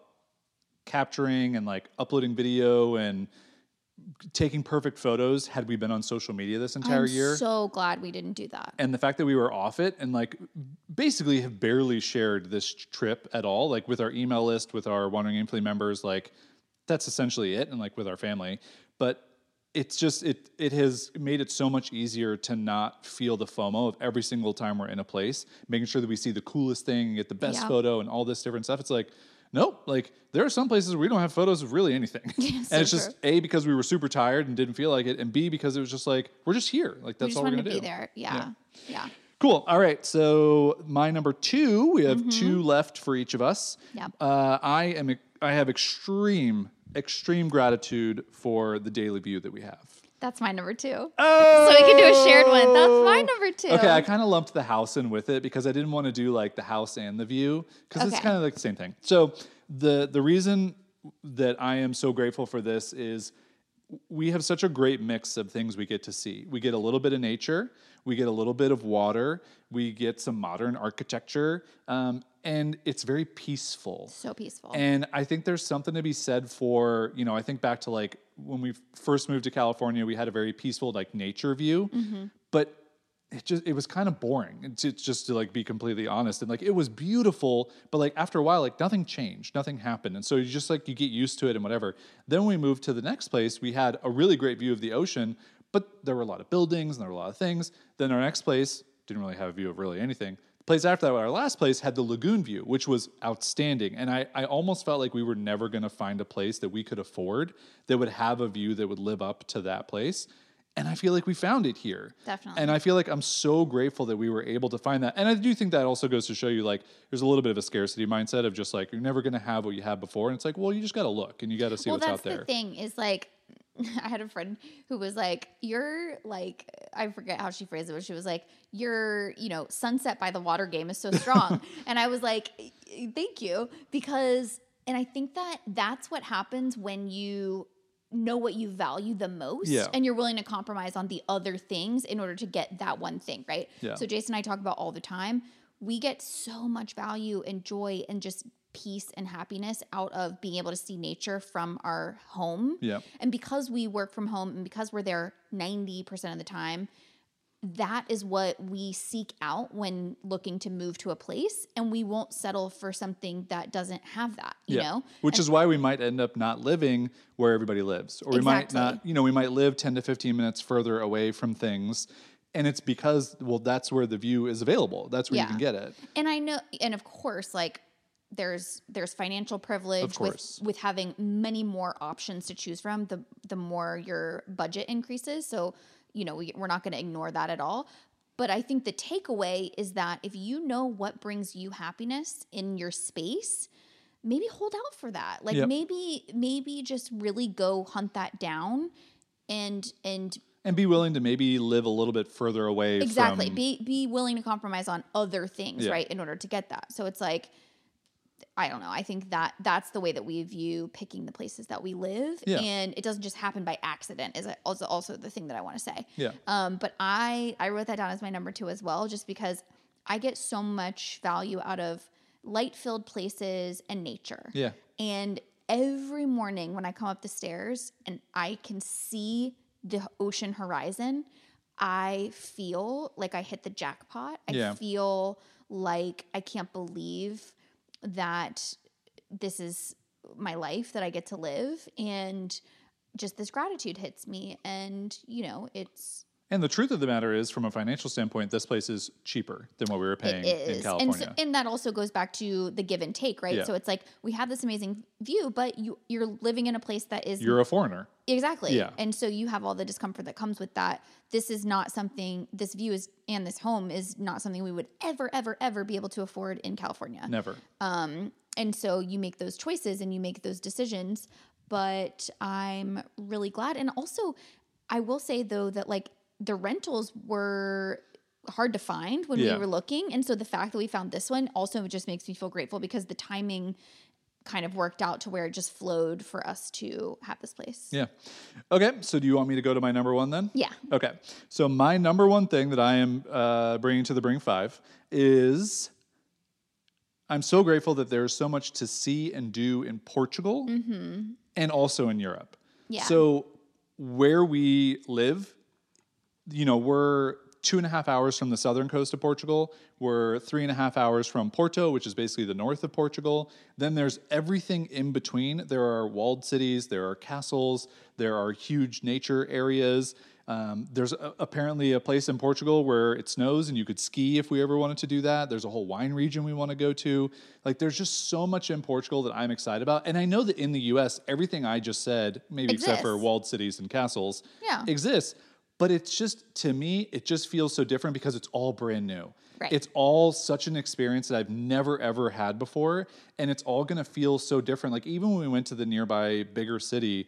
capturing and like uploading video and taking perfect photos had we been on social media this entire I'm year. so glad we didn't do that. and the fact that we were off it and like basically have barely shared this trip at all, like with our email list, with our Wandering Aimfully members, like that's essentially it, and like with our family. But it's just it it has made it so much easier to not feel the FOMO of every single time we're in a place, making sure that we see the coolest thing and get the best Yeah. photo and all this different stuff. It's like Nope. Like there are some places where we don't have photos of really anything. and so it's just A because we were super tired and didn't feel like it, and B because it was just like we're just here. Like we that's just all we're gonna to do. be there. Yeah. Yeah. Cool. All right. So my number two, we have two left for each of us. Mm-hmm. Yep. Uh, I am. I have extreme, extreme gratitude for the daily view that we have. That's my number two. Oh, So we can do a shared one. That's my number two. Okay, I kind of lumped the house in with it because I didn't want to do like the house and the view because it's kind of like the same thing. So the the reason that I am so grateful for this is we have such a great mix of things we get to see. We get a little bit of nature, we get a little bit of water, we get some modern architecture, um, and it's very peaceful. so peaceful. And I think there's something to be said for, you know, I think back to like when we first moved to California, we had a very peaceful like nature view, mm-hmm. but it just it was kind of boring. It's it's just to like be completely honest. And like it was beautiful, but like after a while, like nothing changed, nothing happened. And so you just like you get used to it and whatever. Then we moved to the next place, we had a really great view of the ocean, but there were a lot of buildings and there were a lot of things. Then our next place didn't really have a view of really anything. The place after that, our last place, had the lagoon view, which was outstanding. And I, I almost felt like we were never going to find a place that we could afford that would have a view that would live up to that place. And I feel like we found it here. Definitely. And I feel like I'm so grateful that we were able to find that. And I do think that also goes to show you like there's a little bit of a scarcity mindset of just like you're never going to have what you had before. And it's like, well, you just got to look and you got to see well, what's out there. the thing is like, I had a friend who was like, "You're like, I forget how she phrased it, but she was like, your, you know, sunset by the water game is so strong," and I was like, "Thank you," because, and I think that that's what happens when you know what you value the most Yeah. and you're willing to compromise on the other things in order to get that one thing, right? Yeah. So Jason and I talk about all the time. We get so much value and joy and just peace and happiness out of being able to see nature from our home. Yeah. And because we work from home and because we're there 90% of the time, that is what we seek out when looking to move to a place and we won't settle for something that doesn't have that, you know? Which is why we might end up not living where everybody lives. Or we might not, you know, we might live 10 to 15 minutes further away from things. And it's because, well, that's where the view is available. That's where Yeah. you can get it. and I know, and of course, like there's there's financial privilege with with having many more options to choose from. The the more your budget increases, so you know we, we're not going to ignore that at all. But I think the takeaway is that if you know what brings you happiness in your space, maybe hold out for that. Like Yep. maybe maybe just really go hunt that down, and and And be willing to maybe live a little bit further away exactly be be willing to compromise on other things Yeah. right in order to get that so it's like i don't know i think that that's the way that we view picking the places that we live Yeah. and it doesn't just happen by accident is also also the thing that i want to say Yeah. um but i i wrote that down as my number two as well just because i get so much value out of light filled places and nature Yeah. and every morning when I come up the stairs and I can see the ocean horizon, I feel like I hit the jackpot. I Yeah. feel like I can't believe that this is my life that I get to live and just this gratitude hits me and you know it's And the truth of the matter is, from a financial standpoint, this place is cheaper than what we were paying It in. California. And, so, and that also goes back to the give and take, right? Yeah. So it's like we have this amazing view, but you you're living in a place that is You're a foreigner. exactly. Yeah. And so you have all the discomfort that comes with that. This is not something this view is and this home is not something we would ever ever ever be able to afford in California. Never. Um, and so you make those choices and you make those decisions. But I'm really glad. And also, I will say though that like the rentals were hard to find when Yeah. we were looking. And so the fact that we found this one also just makes me feel grateful because the timing kind of worked out to where it just flowed for us to have this place. Yeah. Okay. So, do you want me to go to my number one then? Yeah. Okay. So my number one thing that I am uh, bringing to the Bring Five is I'm so grateful that there's so much to see and do in Portugal and also in Europe. Mm-hmm. Yeah. So where we live, you know, we're two and a half hours from the southern coast of Portugal. We're three and a half hours from Porto, which is basically the north of Portugal. Then there's everything in between. There are walled cities, there are castles, there are huge nature areas. Um, there's a, apparently a place in Portugal where it snows and you could ski if we ever wanted to do that. There's a whole wine region we want to go to. Like, there's just so much in Portugal that I'm excited about. And I know that in the US, everything I just said, maybe except for walled cities and castles, Yeah. exists. But it's just, to me, it just feels so different because it's all brand new. Right. It's all such an experience that I've never ever had before. And it's all going to feel so different. Like, even when we went to the nearby bigger city,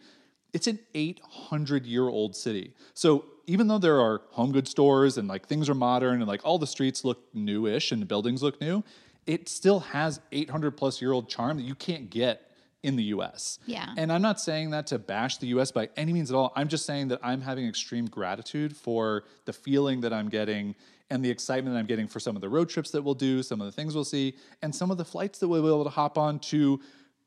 it's an 800 year old city. So even though there are home good stores and like things are modern and like all the streets look newish and the buildings look new, it still has 800 plus year old charm that you can't get in the US. Yeah. And I'm not saying that to bash the US by any means at all. I'm just saying that I'm having extreme gratitude for the feeling that I'm getting and the excitement that I'm getting for some of the road trips that we'll do, some of the things we'll see, and some of the flights that we'll be able to hop on to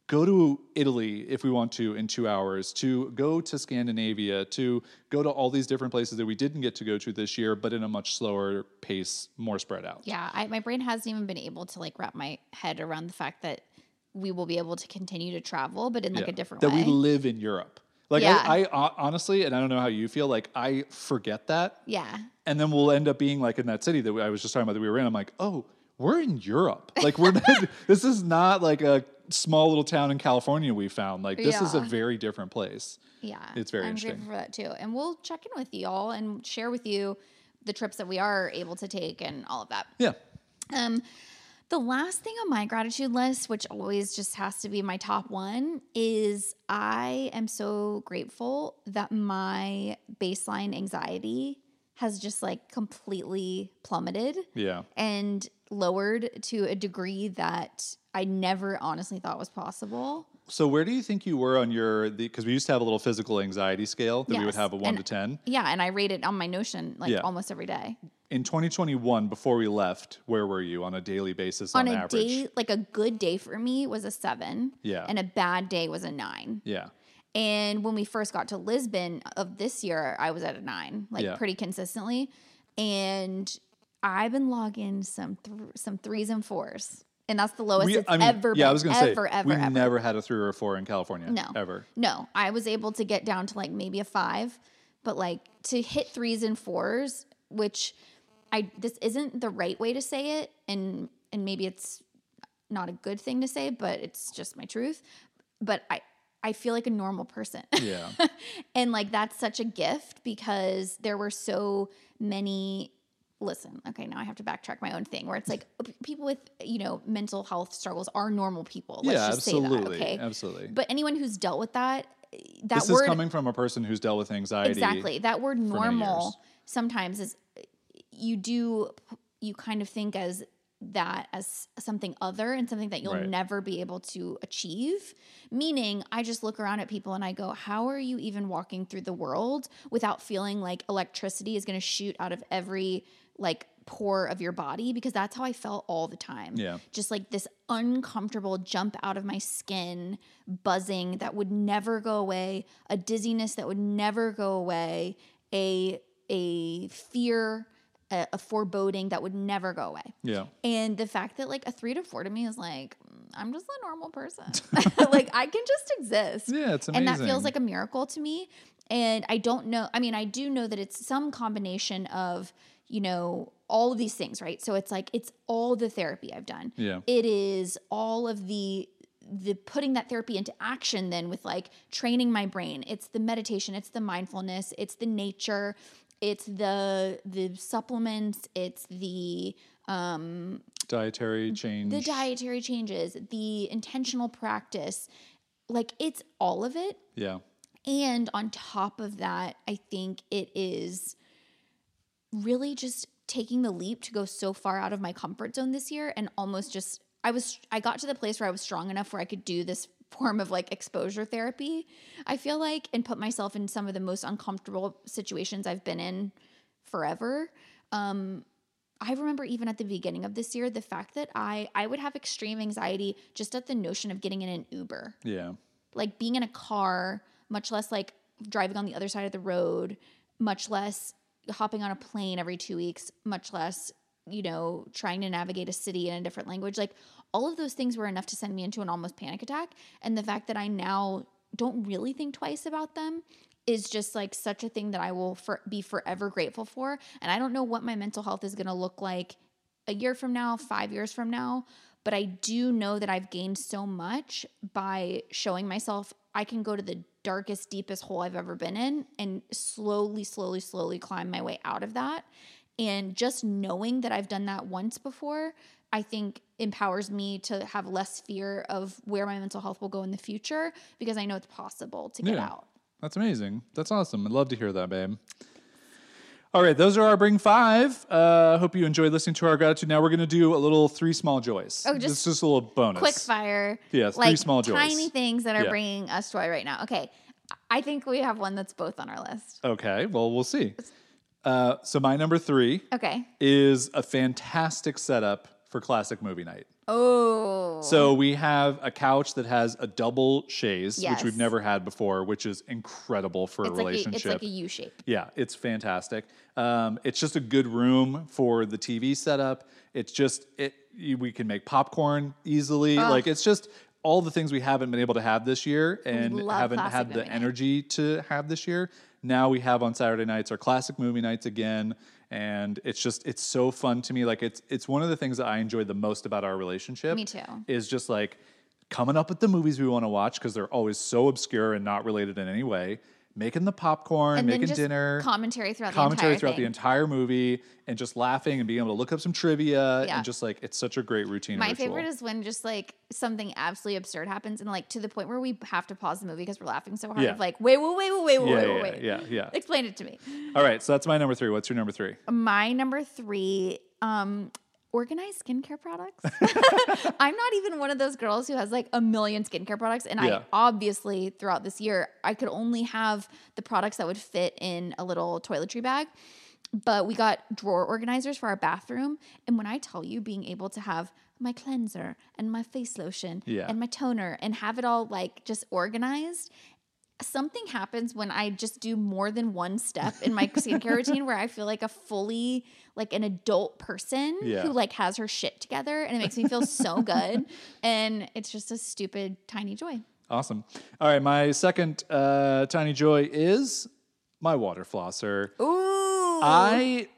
go to Italy if we want to in two hours, to go to Scandinavia, to go to all these different places that we didn't get to go to this year, but in a much slower pace, more spread out. Yeah, I, my brain hasn't even been able to like wrap my head around the fact that we will be able to continue to travel, but in like Yeah. a different that way. we live in Europe. Like Yeah. I, I honestly, and I don't know how you feel, like I forget that, yeah, and then we'll end up being like in that city that I was just talking about that we were in. I'm like, oh, we're in Europe. Like we're not, this is not like a small little town in California we found. Like this is a very different place. yeah, It's very I'm interesting. grateful for that too, and we'll check in with you all and share with you the trips that we are able to take and all of that. Yeah. Um, the last thing on my gratitude list, which always just has to be my top one, is I am so grateful that my baseline anxiety has just like completely plummeted Yeah. and lowered to a degree that I never honestly thought was possible. So where do you think you were on your the because we used to have a little physical anxiety scale that we would have a one and- to ten. Yeah, and I rate it on my Notion like Yeah. almost every day. In 2021, before we left, where were you on a daily basis on, On a average? day, like a good day for me was a seven. Yeah. And a bad day was a nine. yeah. And when we first got to Lisbon of this year, I was at a nine, like Yeah. pretty consistently. And I've been logging some th- some threes and fours, and that's the lowest We, it's I mean, ever been. yeah, I was gonna ever, say ever, we ever. never had a three or a four in California. No. ever. No, I was able to get down to like maybe a five, but like to hit threes and fours, which I this isn't the right way to say it, and and maybe it's not a good thing to say, but it's just my truth. But I I feel like a normal person. Yeah. and like that's such a gift because there were so many listen okay now i have to backtrack my own thing where it's like people with you know mental health struggles are normal people let's yeah, just absolutely. say that okay Absolutely. but anyone who's dealt with that that this word is coming from a person who's dealt with anxiety. exactly that word normal sometimes is you do you kind of think as that as something other and something that you'll Right. never be able to achieve meaning i just look around at people and i go how are you even walking through the world without feeling like electricity is going to shoot out of every like pore of your body because that's how i felt all the time Yeah. just like this uncomfortable jump out of my skin, buzzing that would never go away, a dizziness that would never go away, a a fear, a, a foreboding that would never go away. Yeah. And the fact that like a three to four to me is like, mm, I'm just a normal person. like I can just exist. Yeah, it's amazing. And that feels like a miracle to me. And I don't know. I mean, I do know that it's some combination of, you know, all of these things, right? So it's like, it's all the therapy I've done. Yeah. It is all of the, the putting that therapy into action then with like training my brain. It's the meditation, it's the mindfulness, it's the nature, it's the, the supplements, it's the, um, dietary change. the dietary changes, the intentional practice. Like it's all of it. Yeah. And on top of that, I think it is really just taking the leap to go so far out of my comfort zone this year and almost just I was I got to the place where I was strong enough where I could do this form of like exposure therapy. I feel like and put myself in some of the most uncomfortable situations I've been in forever. Um I remember even at the beginning of this year the fact that I I would have extreme anxiety just at the notion of getting in an Uber Yeah. like being in a car, much less like driving on the other side of the road, much less hopping on a plane every two weeks, much less, you know, trying to navigate a city in a different language. Like all of those things were enough to send me into an almost panic attack. And the fact that I now don't really think twice about them is just like such a thing that I will for, be forever grateful for. And I don't know what my mental health is going to look like a year from now, five years from now, but I do know that I've gained so much by showing myself I can go to the darkest, deepest hole I've ever been in and slowly, slowly, slowly climb my way out of that. And just knowing that I've done that once before, I think empowers me to have less fear of where my mental health will go in the future because I know it's possible to get Yeah. out. That's amazing. That's awesome. I'd love to hear that, babe. All right, those are our bring five. Uh, hope you enjoyed listening to our gratitude. Now we're going to do a little three small joys. Oh, just this is just a little bonus. Quick fire. Yeah, three like small joys. tiny things that are Yeah. bringing us joy right now. Okay. I think we have one that's both on our list. Okay, well, we'll see. Uh, so my number three Okay. is a fantastic setup for classic movie night. Oh. So we have a couch that has a double chaise, which we've never had before, which is incredible for it's a like a, relationship. it's like a U shape. Yeah, it's fantastic. Um, it's just a good room for the TV setup. It's just it. We can make popcorn easily. Like it's just all the things we haven't been able to have this year and Love haven't had the energy to have this year. Now we have on Saturday nights our classic movie nights again, and it's just it's so fun to me. Like it's it's one of the things that I enjoy the most about our relationship. Me too. Is just like coming up with the movies we want to watch because they're always so obscure and not related in any way. Making the popcorn, And making dinner, commentary throughout commentary the entire throughout thing. the entire movie, and just laughing and being able to look up some trivia Yeah. and just like it's such a great routine. My ritual. favorite is when just like something absolutely absurd happens and like to the point where we have to pause the movie because we're laughing so hard. Yeah. Of like, wait, wait, wait, wait, wait, yeah, wait, yeah, wait, wait. yeah, yeah. Explain it to me. All right, so that's my number three. What's your number three? My number three, um, organized skincare products. I'm not even one of those girls who has like a million skincare products. And Yeah. I obviously throughout this year, I could only have the products that would fit in a little toiletry bag. But we got drawer organizers for our bathroom. And when I tell you being able to have my cleanser and my face lotion Yeah. and my toner and have it all like just organized, something happens when I just do more than one step in my skincare routine where I feel like a fully like an adult person Yeah. who like has her shit together and it makes me feel so good and it's just a stupid tiny joy. Awesome. All right, my second uh, tiny joy is my water flosser. Ooh. I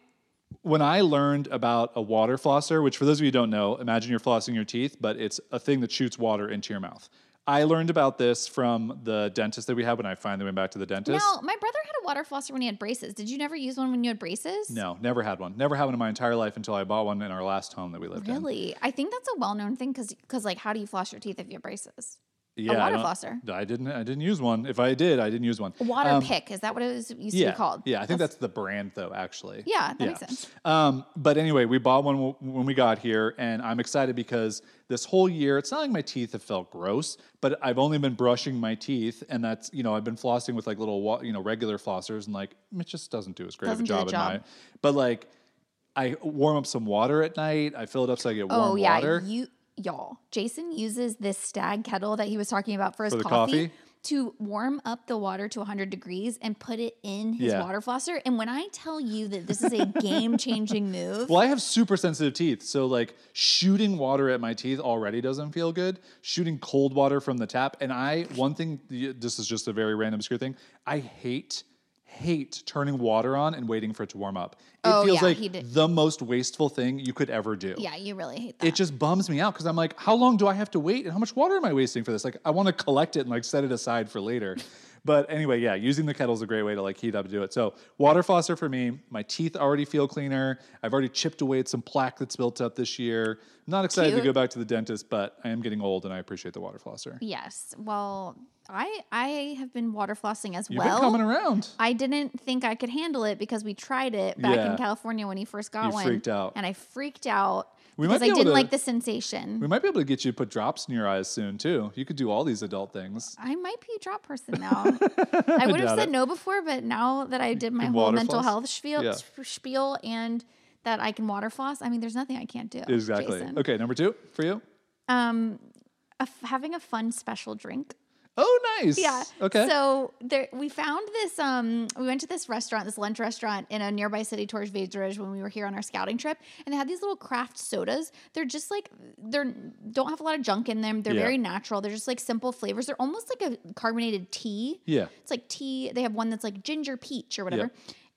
when I learned about a water flosser, which for those of you who don't know, imagine you're flossing your teeth, but it's a thing that shoots water into your mouth. I learned about this from the dentist that we had when I finally went back to the dentist. now, my brother had a water flosser when he had braces. Did you never use one when you had braces? No, never had one. Never had one in my entire life until I bought one in our last home that we lived in. Really? I think that's a well-known thing cuz cuz like how do you floss your teeth if you have braces? Yeah, I water don't- flosser. I didn't. I didn't use one. If I did, I didn't use one. A water Um, pick, is that what it was used Yeah, to be called? yeah. I think that's the brand, though. Actually, Yeah, that makes sense. Um, but anyway, we bought one w- when we got here, and I'm excited because this whole year, it's not like my teeth have felt gross, but I've only been brushing my teeth, and that's you know I've been flossing with like little you know regular flossers, and like it just doesn't do as great Doesn't of a job at night. But like, I warm up some water at night. I fill it up so I get warm Oh yeah, water. you y'all. Jason uses this Stagg kettle that he was talking about for his the coffee, coffee? to warm up the water to 100 degrees and put it in his Yeah. water flosser. And when I tell you that this is a game changing move, Well, I have super sensitive teeth, so like shooting water at my teeth already doesn't feel good. Shooting cold water from the tap, and I one thing this is just a very random obscure thing. I hate hate turning water on and waiting for it to warm up. It Oh, feels yeah, like the most wasteful thing you could ever do. yeah, you really hate that. It just bums me out because I'm like, how long do I have to wait and how much water am I wasting for this? Like, I want to collect it and like set it aside for later. But anyway, yeah, using the kettle is a great way to like heat up and do it. So water flosser for me. My teeth already feel cleaner. I've already chipped away at some plaque that's built up this year. I'm not excited to go back to the dentist, but I am getting old and I appreciate the water flosser. yes. Well, I I have been water flossing as You've well. been coming around. I didn't think I could handle it because we tried it back Yeah. in California when he first got You one. freaked out. And I freaked out We might because be I didn't to- like the sensation. We might be able to get you to put drops in your eyes soon too. You could do all these adult things. I might be a drop person now. I would have said it. no before, but now that I did my whole mental health spiel, Yeah. spiel and that I can water floss, I mean, there's nothing I can't do. Exactly. Jason. Okay, number two for you. Um, a f- having a fun special drink. Oh, nice. Yeah. Okay. So there, we found this. Um, we went to this restaurant, this lunch restaurant in a nearby city, Torres Vedras, when we were here on our scouting trip, and they had these little craft sodas. They're just like they're don't have a lot of junk in them. They're Yeah. very natural. They're just like simple flavors. They're almost like a carbonated tea. yeah. It's like tea. They have one that's like ginger peach or whatever.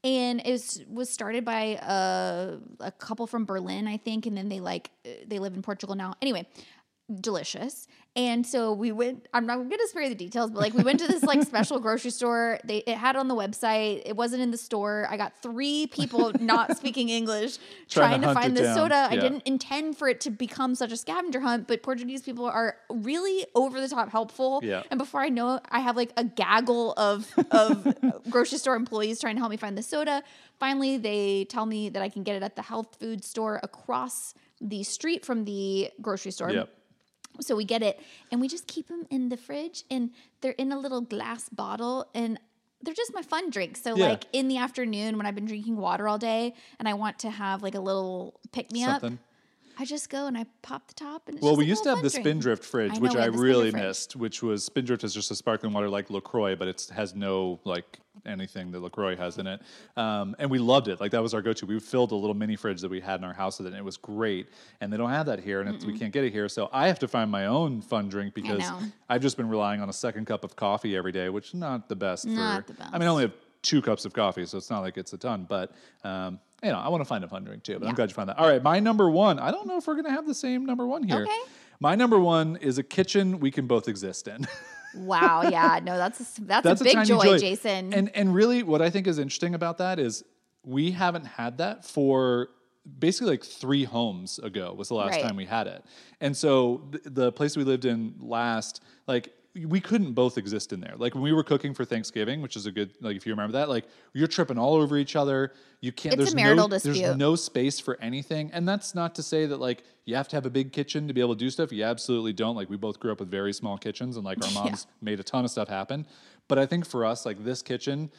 And it was, was started by a, a couple from Berlin, I think, and then they like uh, they live in Portugal now. Anyway, delicious. And so we went. I'm not going to spare the details, but like we went to this like special grocery store. They it had on the website. It wasn't in the store. I got three people not speaking English Trying trying, to find the down. soda. I didn't intend for it to become such a scavenger hunt, but Portuguese people are really over the top helpful. Yeah. And before I know it, I have like a gaggle of of grocery store employees trying to help me find the soda. Finally, they tell me that I can get it at the health food store across the street from the grocery store. Yep. So we get it and we just keep them in the fridge and they're in a little glass bottle and they're just my fun drink. So Yeah. like in the afternoon when I've been drinking water all day and I want to have like a little pick me up. I just go and I pop the top and it's Well, we a used to have the drink. Spindrift fridge, I know, which I really Spindrift missed. Which was Spindrift is just a sparkling water like Lacroix, but it has no like anything that Lacroix has in it. Um, and we loved it. Like that was our go-to. We filled a little mini fridge that we had in our house with it, and it was great. And they don't have that here, and it's, we can't get it here. So I have to find my own fun drink because. I've just been relying on a second cup of coffee every day, which is not the best. Not for, the I mean, I only have two cups of coffee, so it's not like it's a ton, but. Um, you know, I want to find a fun drink too, but I'm glad you found that. All right, my number one. I don't know if we're gonna have the same number one here. Okay. My number one is a kitchen we can both exist in. Wow, yeah, no, that's a, that's, That's a big tiny joy, Jason. And and really, what I think is interesting about that is we haven't had that for basically like three homes ago was the last Right. time we had it. And so th- the place we lived in last, like we couldn't both exist in there. Like when we were cooking for Thanksgiving, which is a good like if you remember that, like you're tripping all over each other. You can't. It's there's a marital no, There's no space for anything, and that's not to say that like you have to have a big kitchen to be able to do stuff. You absolutely don't. Like we both grew up with very small kitchens, and like our Yeah. moms made a ton of stuff happen. But I think for us, like this kitchen,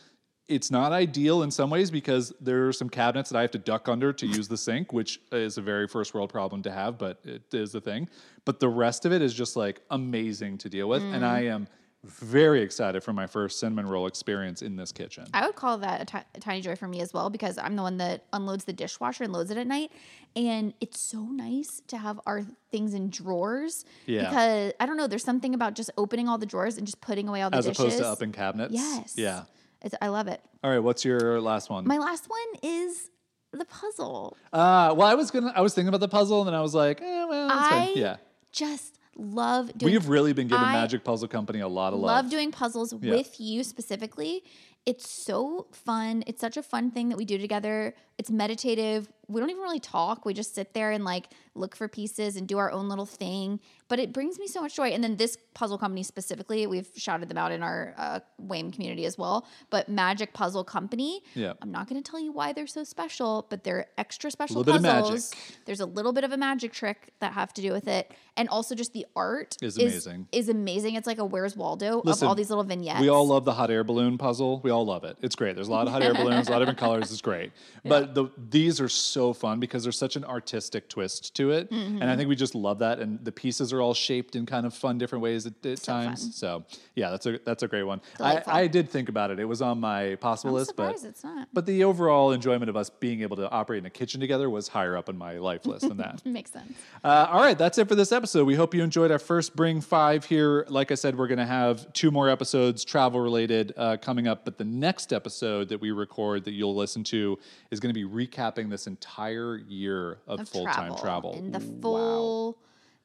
it's not ideal in some ways because there are some cabinets that I have to duck under to use the sink, which is a very first world problem to have, but it is the thing. But the rest of it is just like amazing to deal with, and I mm. am very excited for my first cinnamon roll experience in this kitchen. I would call that a tiny joy for me as well because I'm the one that unloads the dishwasher and loads it at night. And it's so nice to have our things in drawers. Yeah. Because I don't know, there's something about just opening all the drawers and just putting away all the As dishes. opposed to up in cabinets. Yes. Yeah. It's, I love it. All right. What's your last one? My last one is the puzzle. Uh, well, I was gonna. I was thinking about the puzzle, and then I was like, eh, well, that's I fine. Yeah, just love doing we've really been giving I Magic Puzzle Company a lot of love love. doing puzzles Yeah. with you specifically. It's so fun. It's such a fun thing that we do together. It's meditative. We don't even really talk. We just sit there and like look for pieces and do our own little thing. But it brings me so much joy. And then this puzzle company specifically, we've shouted them out in our uh, WAME community as well. But Magic Puzzle Company. Yeah. I'm not going to tell you why they're so special, but they're extra special little bit of puzzles. magic. There's a little bit of a magic trick that have to do with it, and also just the art Is amazing. Is amazing. It's like a Where's Waldo Listen, of all these little vignettes. We all love the hot air balloon puzzle. We all love it. It's great. There's a lot of hot air balloons, a lot of different colors. It's great. But the, these are so fun because there's such an artistic twist to it, and Mm-hmm. I think we just love that. And the pieces are all shaped in kind of fun, different ways at, at times. fun. So yeah, that's a that's a great one. I, Delightful. I did think about it. It was on my possible I'm list, but it's not. But the overall enjoyment of us being able to operate in a kitchen together was higher up on my life list than that. Makes sense. Uh, all right, that's it for this episode. We hope you enjoyed our first Bring Five here. Like I said, we're going to have two more episodes, travel related, uh, coming up. But the next episode that we record that you'll listen to is going to be recapping this entire year of, Of full time travel. and the Wow.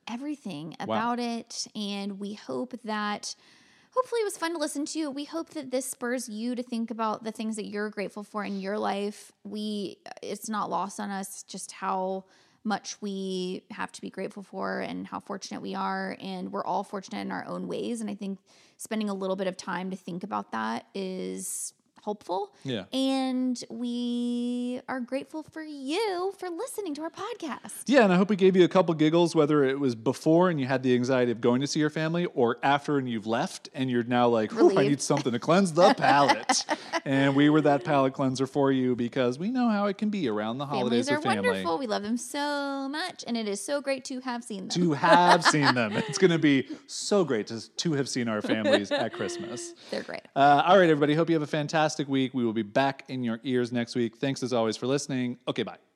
Everything about it. And we hope that hopefully it was fun to listen to. We hope that this spurs you to think about the things that you're grateful for in your life. We it's not lost on us just how much we have to be grateful for and how fortunate we are and we're all fortunate in our own ways and I think spending a little bit of time to think about that is helpful. Yeah. And we are grateful for you for listening to our podcast. Yeah, and I hope we gave you a couple giggles, whether it was before and you had the anxiety of going to see your family, or after and you've left and you're now like, I need something to cleanse the palate. and we were that palate cleanser for you because we know how it can be around the holidays Families are with family. wonderful. We love them so much, and it is so great to have seen them. To have seen them. It's going to be so great to, to have seen our families at Christmas. They're great. Uh, all right, everybody. Hope you have a fantastic week. We will be back in your ears next week. Thanks as always for listening. Okay. Bye.